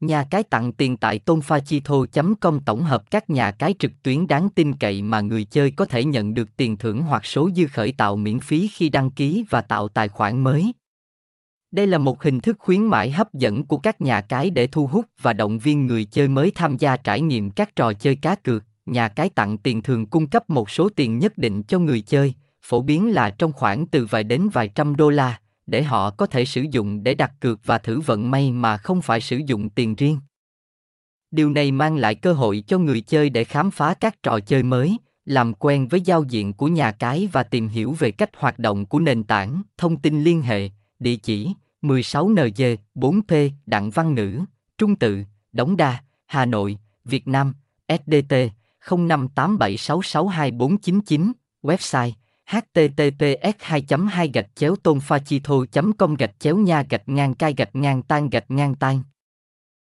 Nhà cái tặng tiền tại tonfachito.com tổng hợp các nhà cái trực tuyến đáng tin cậy mà người chơi có thể nhận được tiền thưởng hoặc số dư khởi tạo miễn phí khi đăng ký và tạo tài khoản mới. Đây là một hình thức khuyến mãi hấp dẫn của các nhà cái để thu hút và động viên người chơi mới tham gia trải nghiệm các trò chơi cá cược. Nhà cái tặng tiền thường cung cấp một số tiền nhất định cho người chơi, phổ biến là trong khoảng từ vài đến vài trăm đô la, để họ có thể sử dụng để đặt cược và thử vận may mà không phải sử dụng tiền riêng. Điều này mang lại cơ hội cho người chơi để khám phá các trò chơi mới, làm quen với giao diện của nhà cái và tìm hiểu về cách hoạt động của nền tảng. Thông tin liên hệ, địa chỉ 16NG 4P Đặng Văn Nữ, Trung Tự, Đống Đa, Hà Nội, Việt Nam, SDT 0587662499, website https 2 2 gạch chéo tôn pha chi thô com gạch chéo nha gạch ngang cai gạch ngang tan gạch ngang tan.